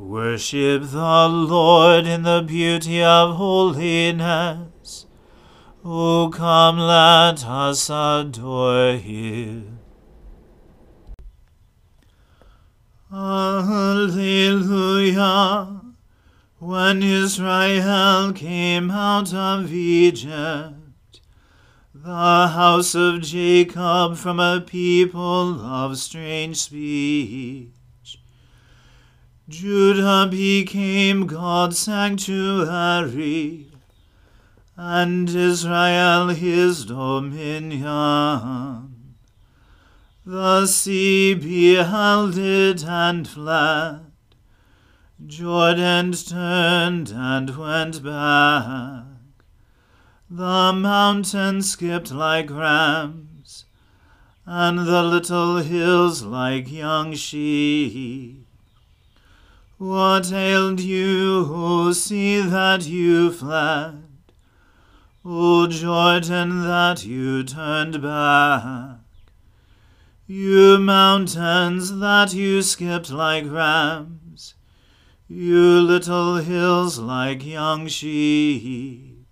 Worship the Lord in the beauty of holiness. O come, let us adore him. Alleluia. When Israel came out of Egypt, the house of Jacob from a people of strange speech, Judah became God's sanctuary, and Israel his dominion. The sea beheld it and fled Jordan turned and went back. The mountains skipped like rams, and the little hills like young sheep. What ailed you, O sea, that you fled? O Jordan, that you turned back? You mountains, that you skipped like rams? You little hills like young sheep,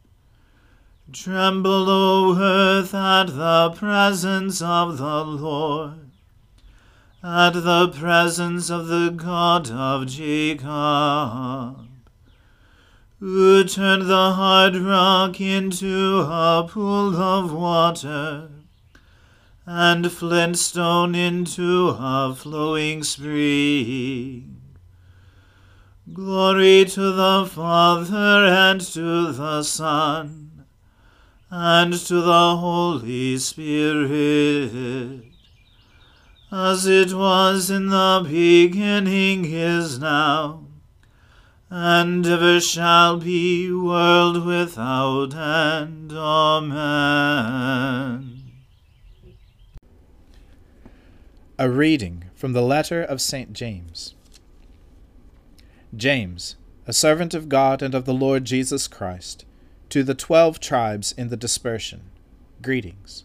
tremble, O earth, at the presence of the Lord, at the presence of the God of Jacob, who turned the hard rock into a pool of water, and flint stone into a flowing spring. Glory to the Father and to the Son and to the Holy Spirit, as it was in the beginning is now, and ever shall be, world without end. Amen. A reading from the letter of St. James. James, a servant of God and of the Lord Jesus Christ, to the twelve tribes in the dispersion, greetings.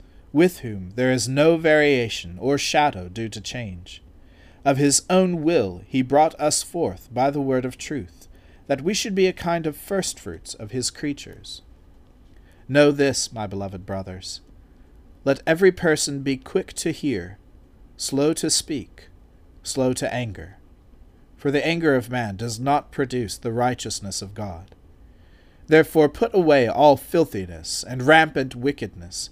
with whom there is no variation or shadow due to change. Of his own will he brought us forth by the word of truth, that we should be a kind of firstfruits of his creatures. Know this, my beloved brothers. Let every person be quick to hear, slow to speak, slow to anger for the anger of man does not produce the righteousness of God. Therefore put away all filthiness and rampant wickedness,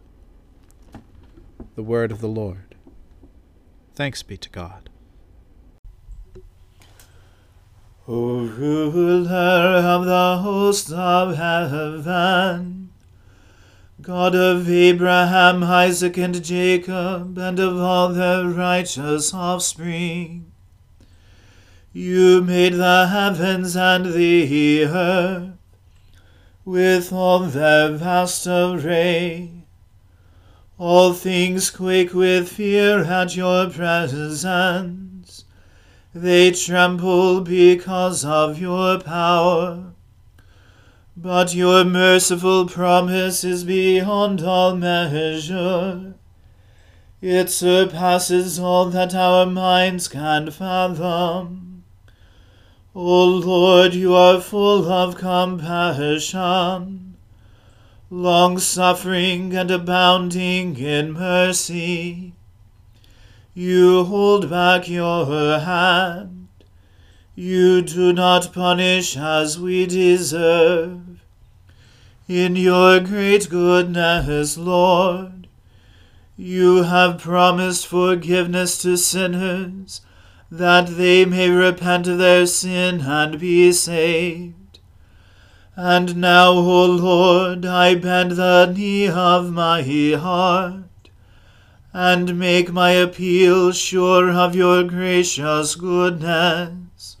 The Word of the Lord. Thanks be to God. O ruler of the host of heaven, God of Abraham, Isaac, and Jacob, and of all their righteous offspring, you made the heavens and the earth with all their vast array. All things quake with fear at your presence. They tremble because of your power. But your merciful promise is beyond all measure. It surpasses all that our minds can fathom. O Lord, you are full of compassion, long suffering and abounding in mercy. You hold back your hand. You do not punish as we deserve. In your great goodness, Lord, you have promised forgiveness to sinners that they may repent of their sin and be saved. And now, O Lord, I bend the knee of my heart, and make my appeal sure of your gracious goodness.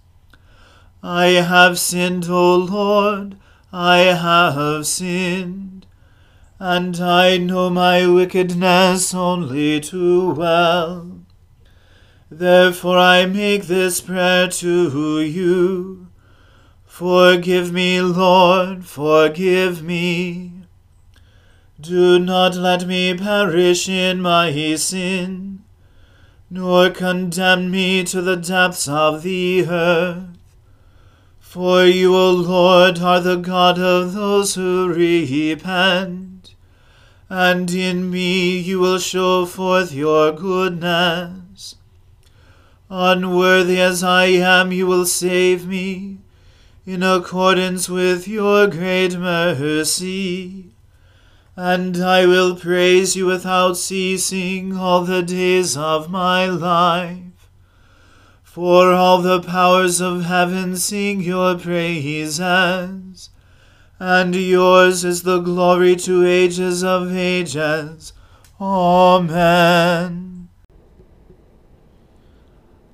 I have sinned, O Lord, I have sinned, and I know my wickedness only too well. Therefore I make this prayer to you. Forgive me, Lord, forgive me. Do not let me perish in my sin, nor condemn me to the depths of the earth. For you, O Lord, are the God of those who repent, and in me you will show forth your goodness. Unworthy as I am, you will save me, in accordance with your great mercy. And I will praise you without ceasing all the days of my life. For all the powers of heaven sing your praises, and yours is the glory to ages of ages. Amen.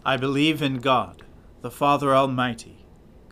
I believe in God, the Father Almighty,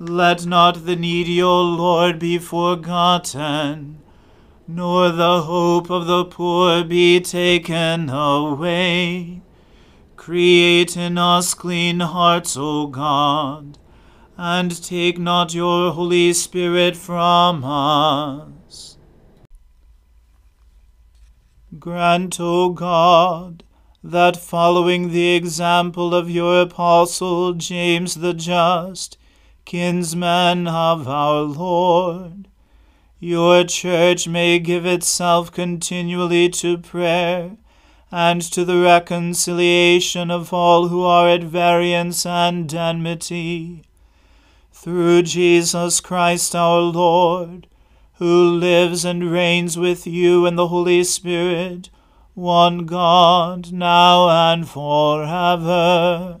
Let not the needy, O Lord, be forgotten, nor the hope of the poor be taken away. Create in us clean hearts, O God, and take not your Holy Spirit from us. Grant, O God, that following the example of your apostle James the Just, kinsman of our Lord, your church may give itself continually to prayer and to the reconciliation of all who are at variance and enmity. Through Jesus Christ our Lord, who lives and reigns with you in the Holy Spirit, one God, now and forever.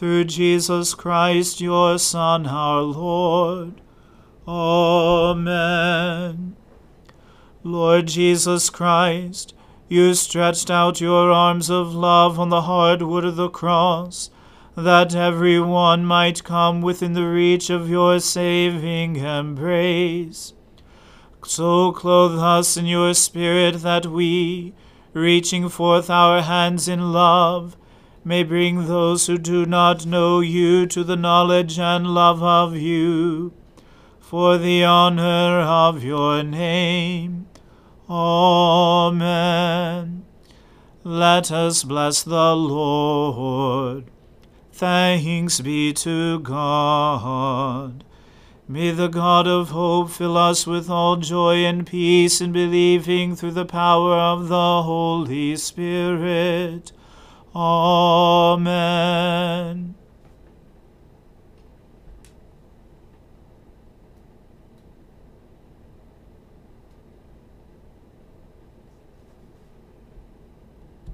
Through Jesus Christ, your Son, our Lord. Amen. Lord Jesus Christ, you stretched out your arms of love on the hard wood of the cross, that every one might come within the reach of your saving embrace. So clothe us in your Spirit that we, reaching forth our hands in love, may bring those who do not know you to the knowledge and love of you for the honor of your name. Amen. Let us bless the Lord. Thanks be to God. May the God of hope fill us with all joy and peace in believing through the power of the Holy Spirit. Amen.